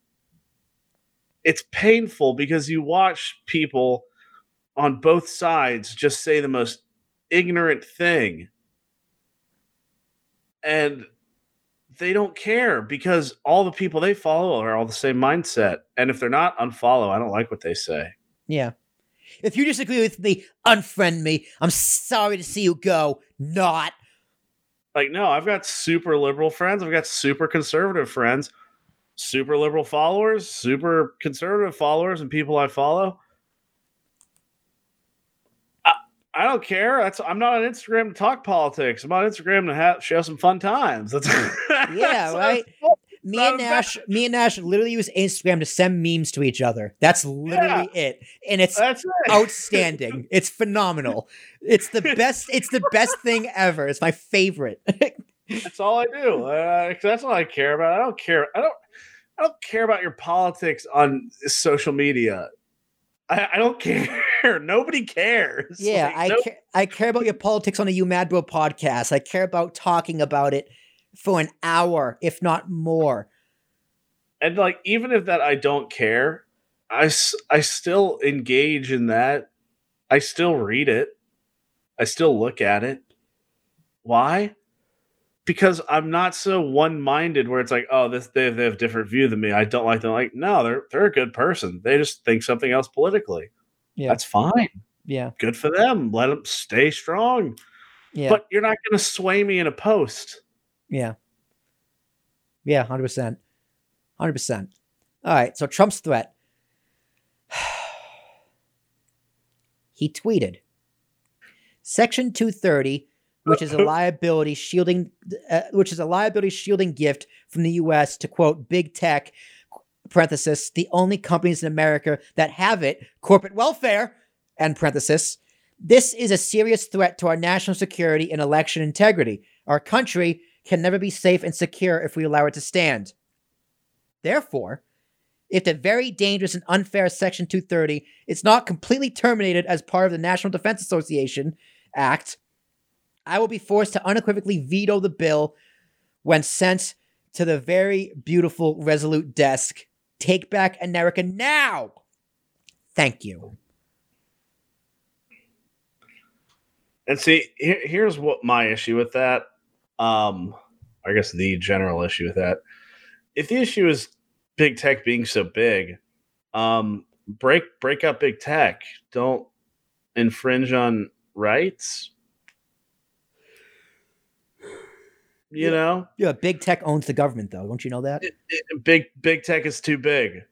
it's painful because you watch people on both sides just say the most ignorant thing. And they don't care because all the people they follow are all the same mindset. And if they're not, unfollow. I don't like what they say. Yeah. If you disagree with me, unfriend me. I'm sorry to see you go. Not. Like, no, I've got super liberal friends. I've got super conservative friends, super liberal followers, super conservative followers, and people I follow. I, I don't care. That's I'm not on Instagram to talk politics. I'm on Instagram to have, show some fun times. That's Yeah, that's- right? Me and a Nash, me and Nash literally use Instagram to send memes to each other. That's literally it, and it's it. outstanding. it's phenomenal. It's the best. It's the best thing ever. It's my favorite. That's all I do. Uh, that's all I care about. I don't care. I don't. I don't care about your politics on social media. I, I don't care. Nobody cares. yeah, Like, I no- ca- I care about your politics on the You Mad Bro podcast. I care about talking about it for an hour, if not more. and like even if that I don't care, I, I still engage in that. I still read it. I still look at it. Why? Because I'm not so one-minded where it's like, oh, this they, they have a different view than me. I don't like them. Like, no, they're they're a good person. They just think something else politically. Yeah. That's fine. Yeah, Good for them. Let them stay strong. yeah, But you're not going to sway me in a post. Yeah, yeah. Hundred percent, hundred percent. All right. So Trump's threat. he tweeted, "Section two thirty, which is a liability shielding, uh, which is a liability shielding gift from the U.S. to quote big tech." Parenthesis, the only companies in America that have it, corporate welfare, and parenthesis, This is a serious threat to our national security and election integrity. Our country can never be safe and secure if we allow it to stand. Therefore, if the very dangerous and unfair Section 230 is not completely terminated as part of the National Defense Association Act, I will be forced to unequivocally veto the bill when sent to the very beautiful Resolute desk. Take back America now! Thank you. And see, here, here's what my issue with that. Um, I guess the general issue with that. If the issue is big tech being so big, um, break break up big tech. Don't infringe on rights. You Yeah. know, Yeah, big tech owns the government, though. Don't you know that? It- it- big big tech is too big.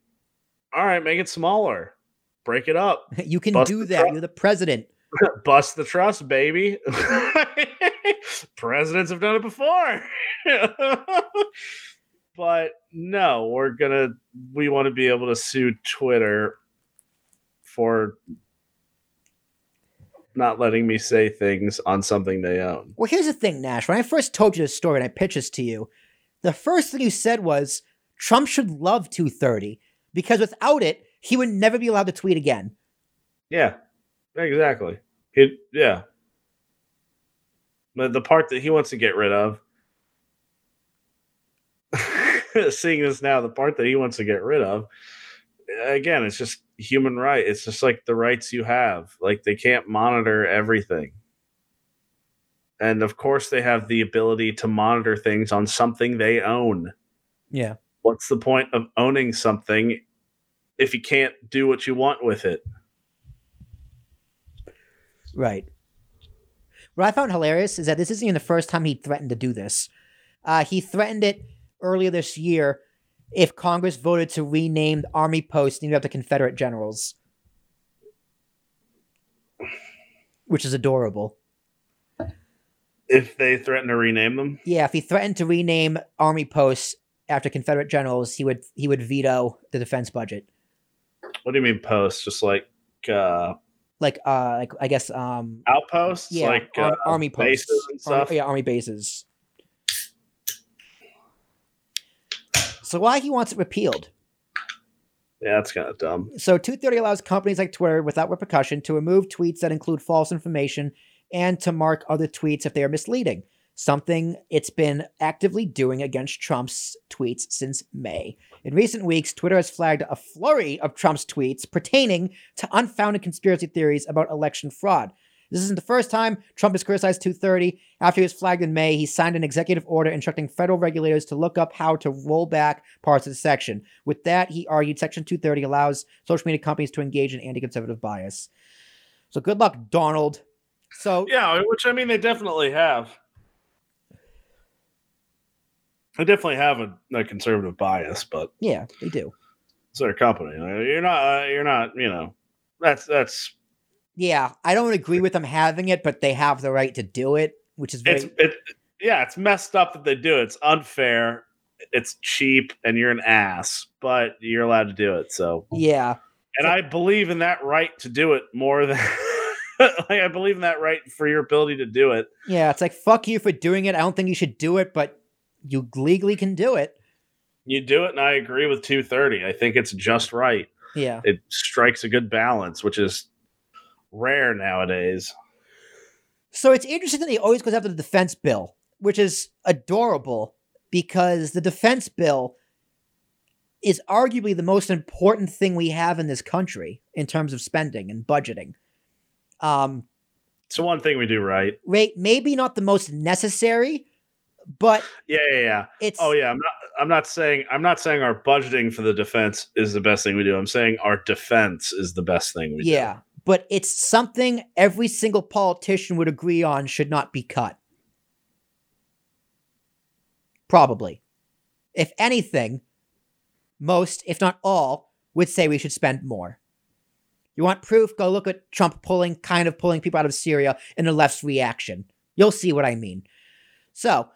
All right, make it smaller. Break it up. You can Bust do that. tru- You're the president. Bust the trust, baby. Presidents have done it before. but no, we're gonna we want to be able to sue Twitter for not letting me say things on something they own. Well, here's the thing, Nash. When I first told you this story and I pitched this to you, the first thing you said was Trump should love 230 because without it, he would never be allowed to tweet again. Yeah, exactly. It yeah. But the part that he wants to get rid of, seeing this now, the part that he wants to get rid of, again, it's just human right. It's just like the rights you have. Like they can't monitor everything. And of course, they have the ability to monitor things on something they own. Yeah. What's the point of owning something if you can't do what you want with it? Right. What I found hilarious is that this isn't even the first time he threatened to do this. Uh, he threatened it earlier this year if Congress voted to rename the Army posts named after Confederate generals, which is adorable. If they threaten to rename them, Yeah, if he threatened to rename Army posts after Confederate generals, he would he would veto the defense budget. what do you mean posts? Just like uh, Like, uh, like I guess, um, outposts, yeah, like ar- uh, army posts, bases and Army- yeah, army bases. So why he wants it repealed? Yeah, that's kind of dumb. So 230 allows companies like Twitter without repercussion to remove tweets that include false information and to mark other tweets if they are misleading. Something it's been actively doing against Trump's tweets since May. In recent weeks, Twitter has flagged a flurry of Trump's tweets pertaining to unfounded conspiracy theories about election fraud. This isn't the first time Trump has criticized 230. After he was flagged in May, he signed an executive order instructing federal regulators to look up how to roll back parts of the section. With that, he argued Section 230 allows social media companies to engage in anti conservative bias. So good luck, Donald. So, Yeah, which I mean, they definitely have. They definitely have a, a conservative bias, but yeah, they do. it's their company. You're not. Uh, you're not. You know, that's that's Yeah, I don't agree with them having it, but they have the right to do it, which is very. it's it. Yeah, it's messed up that they do it. It's unfair. It's cheap, and you're an ass, but you're allowed to do it. So yeah, and I believe in that right to do it more than like I believe in that right for your ability to do it. yeah, it's like, fuck you for doing it. I don't think you should do it, but you legally can do it. You do it, and I agree with 230. I think it's just right. Yeah. It strikes a good balance, which is rare nowadays. So it's interesting that he always goes after the defense bill, which is adorable because the defense bill is arguably the most important thing we have in this country in terms of spending and budgeting. Um, It's the one thing we do right. right, maybe not the most necessary, but Yeah, yeah, yeah. it's Oh yeah, I'm not I'm not saying I'm not saying our budgeting for the defense is the best thing we do. I'm saying our defense is the best thing we do. yeah, but it's something every single politician would agree on should not be cut. Probably. If anything, most, if not all, would say we should spend more. You want proof? Go look at Trump pulling, kind of pulling people out of Syria and the left's reaction. You'll see what I mean. So,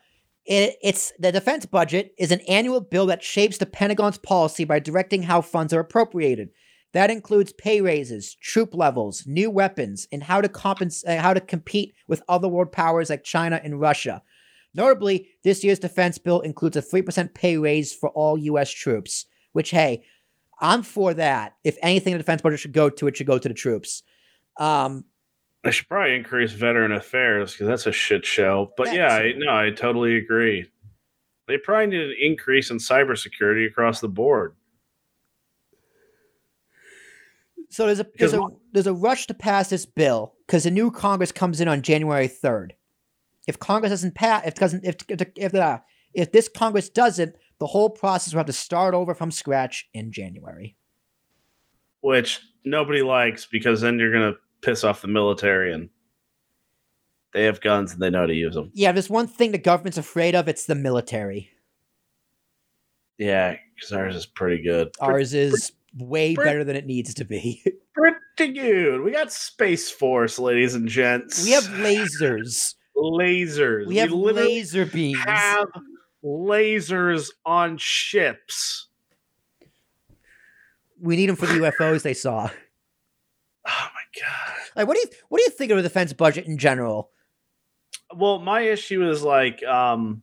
it, it's the defense budget is an annual bill that shapes the Pentagon's policy by directing how funds are appropriated. That includes pay raises, troop levels, new weapons, and how to compens- uh, how to compete with other world powers like China and Russia. Notably, this year's defense bill includes a 3% pay raise for all US troops, which hey, I'm for that. If anything the defense budget should go to, it should go to the troops. Um, They should probably increase veteran affairs because that's a shit show. But That yeah, I, no, I totally agree. They probably need an increase in cybersecurity across the board. So there's a there's a there's a rush to pass this bill because the new Congress comes in on January third. If Congress doesn't pass, if doesn't if if if, uh, if this Congress doesn't, the whole process will have to start over from scratch in January. which nobody likes because then you're going to piss off the military and they have guns and they know how to use them. Yeah, there's one thing the government's afraid of, it's the military. Yeah, because ours is pretty good. Ours is way Brit- better than it needs to be. Pretty good. We got Space Force, ladies and gents. we have lasers. lasers. We have literally laser beams. have lasers on ships. We need them for the UFOs they saw. Oh my god. Like, what do you what do you think of the defense budget in general? Well, my issue is like um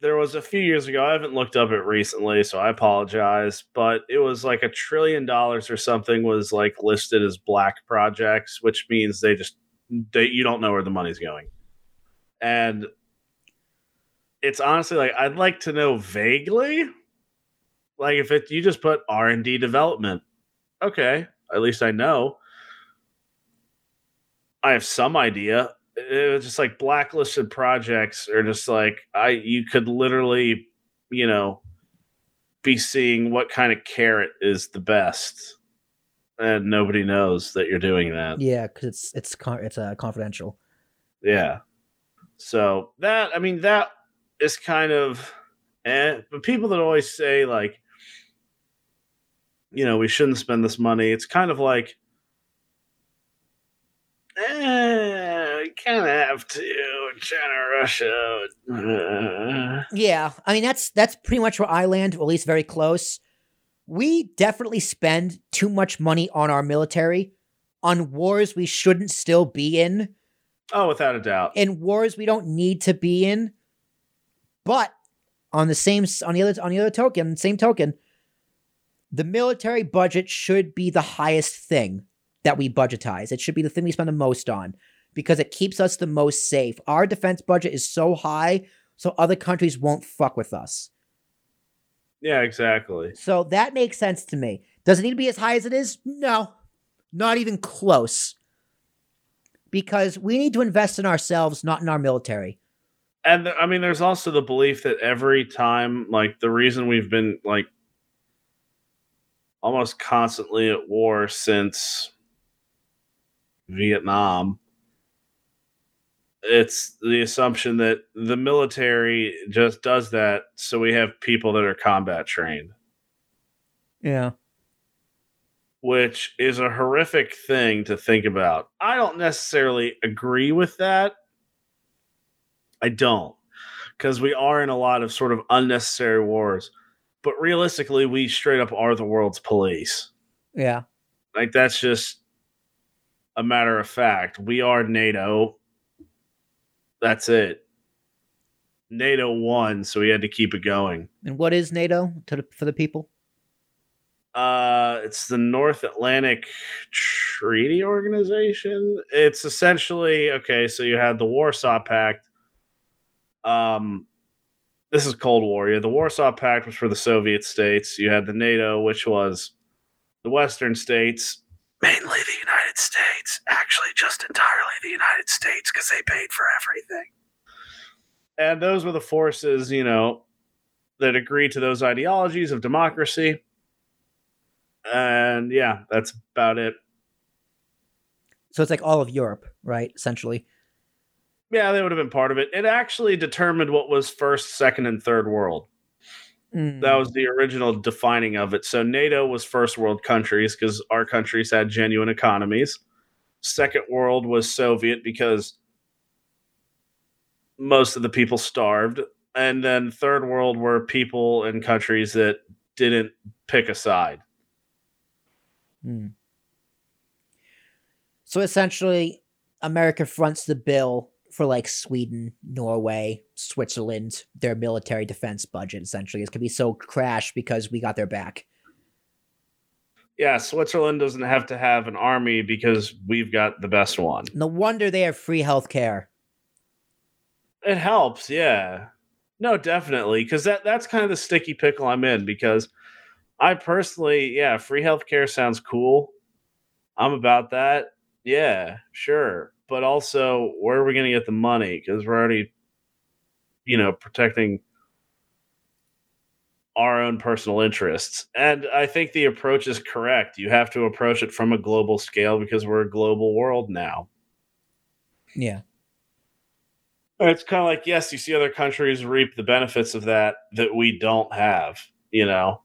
there was a few years ago, I haven't looked up it recently, so I apologize, but it was like a trillion dollars or something was like listed as black projects, which means they just they you don't know where the money's going. And it's honestly like I'd like to know vaguely like if it you just put R&D development. Okay, at least I know. I have some idea. It was just like blacklisted projects are just like I you could literally, you know, be seeing what kind of carrot is the best. And nobody knows that you're doing that. Yeah, because it's it's it's uh, confidential. Yeah. So that I mean that is kind of eh, but people that always say like you know, we shouldn't spend this money, it's kind of like eh, we kind of have to. China, Russia. uh, Yeah, I mean that's that's pretty much where I land, or at least very close. We definitely spend too much money on our military, on wars we shouldn't still be in, oh, without a doubt. in wars we don't need to be in. But on the same on the other on the other token, same token, the military budget should be the highest thing that we budgetize. It should be the thing we spend the most on because it keeps us the most safe. Our defense budget is so high, so other countries won't fuck with us. Yeah, exactly. So that makes sense to me. Does it need to be as high as it is? No, not even close. Because we need to invest in ourselves, not in our military. And I mean, there's also the belief that every time, like, the reason we've been like almost constantly at war since Vietnam, it's the assumption that the military just does that so we have people that are combat trained, Yeah. which is a horrific thing to think about. I don't necessarily agree with that. I don't. Because we are in a lot of sort of unnecessary wars. But realistically, we straight up are the world's police. Yeah. Like, that's just a matter of fact. We are NATO. That's it. NATO won, so we had to keep it going. And what is NATO to the, for the people? Uh, it's the North Atlantic Treaty Organization. It's essentially okay. So you had the Warsaw Pact. Um, this is Cold War. Yeah, the Warsaw Pact was for the Soviet states. You had the NATO, which was the Western states, mainly the United States. Actually, just entirely the United States because they paid for everything. And those were the forces, you know, that agreed to those ideologies of democracy and yeah, that's about it. So it's like all of Europe, right? Essentially. Yeah, they would have been part of it. It actually determined what was first, second, and third world. Mm. That was the original defining of it. So NATO was first world countries because our countries had genuine economies. Second world was Soviet because most of the people starved. And then third world were people and countries that didn't pick a side. Hmm. So essentially, America fronts the bill for like Sweden, Norway, Switzerland, their military defense budget. Essentially, is gonna be so crash because we got their back. Yeah, Switzerland doesn't have to have an army because we've got the best one. No wonder they have free health care. It helps, yeah. No, definitely, because that that's kind of the sticky pickle I'm in. Because I personally, yeah, free healthcare sounds cool. I'm about that. Yeah, sure, but also, where are we going to get the money? Because we're already, you know, protecting our own personal interests. And I think the approach is correct. You have to approach it from a global scale because we're a global world now. Yeah. And it's kind of like, yes, you see other countries reap the benefits of that that we don't have, you know?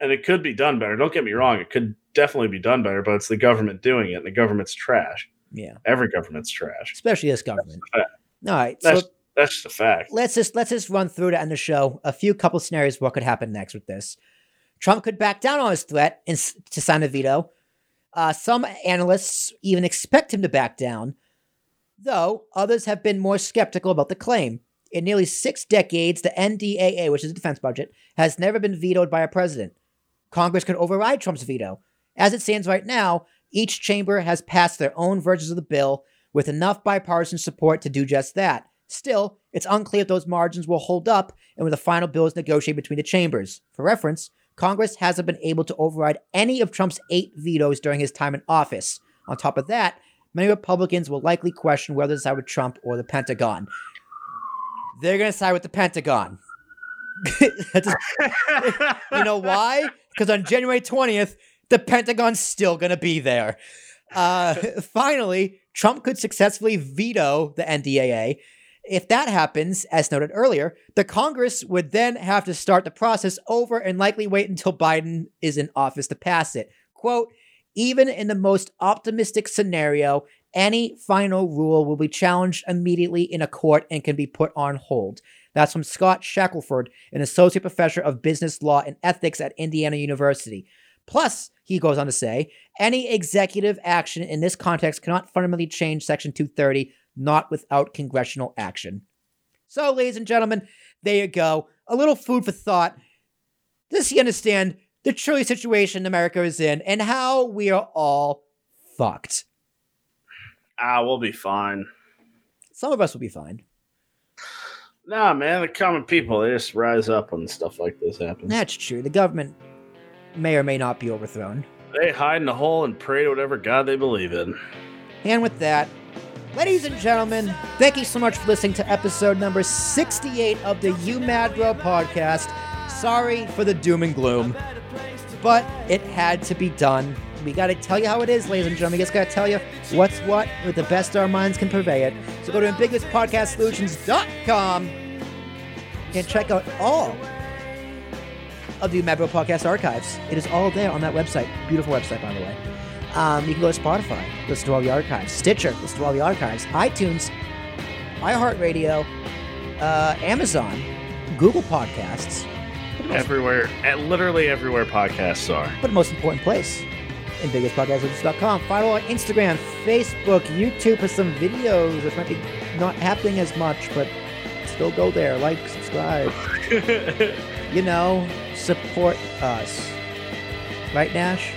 And it could be done better. Don't get me wrong, it could definitely be done better, but it's the government doing it, and the government's trash. Yeah. Every government's trash. Especially this government. All right. That's so that's just a fact. let's just let's just run through to end the show. A few couple scenarios what could happen next with this. Trump could back down on his threat and, to sign a veto. Uh, some analysts even expect him to back down, though others have been more skeptical about the claim. In nearly six decades, the NDAA, which is a defense budget, has never been vetoed by a president. Congress could override Trump's veto. As it stands right now, each chamber has passed their own versions of the bill with enough bipartisan support to do just that. Still, it's unclear if those margins will hold up and when the final bill is negotiated between the chambers. For reference, Congress hasn't been able to override any of Trump's eight vetoes during his time in office. On top of that, many Republicans will likely question whether to side with Trump or the Pentagon. They're going to side with the Pentagon. You know why? Because on January 20th, the Pentagon's still going to be there. Uh, finally, Trump could successfully veto the NDAA. If that happens, as noted earlier, the Congress would then have to start the process over and likely wait until Biden is in office to pass it. Quote, even in the most optimistic scenario, any final rule will be challenged immediately in a court and can be put on hold. That's from Scott Shackelford, an associate professor of business law and ethics at Indiana University. Plus, he goes on to say, any executive action in this context cannot fundamentally change Section 230, not without congressional action. So, ladies and gentlemen, there you go. A little food for thought. Does he understand the truly situation America is in and how we are all fucked? ah, we'll be fine. Some of us will be fine. Nah, man, the common people they just rise up when stuff like this happens. That's true. The government may or may not be overthrown. They hide in a hole and pray to whatever god they believe in. And with that, ladies and gentlemen, thank you so much for listening to episode number 68 of the You Mad Bro podcast. Sorry for the doom and gloom, but it had to be done. We got to tell you how it is, ladies and gentlemen. We just got to tell you what's what with the best our minds can purvey it. So go to ambiguouspodcastsolutions.com and check out all of the Mad Bro Podcast archives. It is all there on that website. Beautiful website, by the way. Um, you can go to Spotify, listen to all the archives, Stitcher, listen to all the archives, iTunes, iHeartRadio, uh, Amazon, Google Podcasts, but the most, Everywhere, at literally everywhere podcasts are. but the most important place, ambiguouspodcastsolutions.com. Follow on Instagram, Facebook, YouTube for some videos, which might be not happening as much, but still go there, like, subscribe. You know, support us. Right, Nash?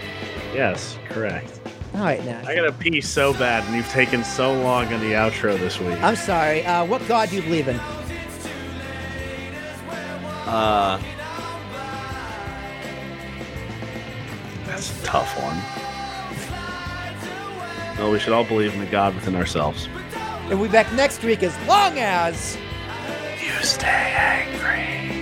yes, correct. All right, Nash. I gotta pee so bad, and you've taken so long on the outro this week. I'm sorry. Uh, what god do you believe in? Uh, that's a tough one. No, we should all believe in the God within ourselves. And we'll be back next week as long as. You stay angry.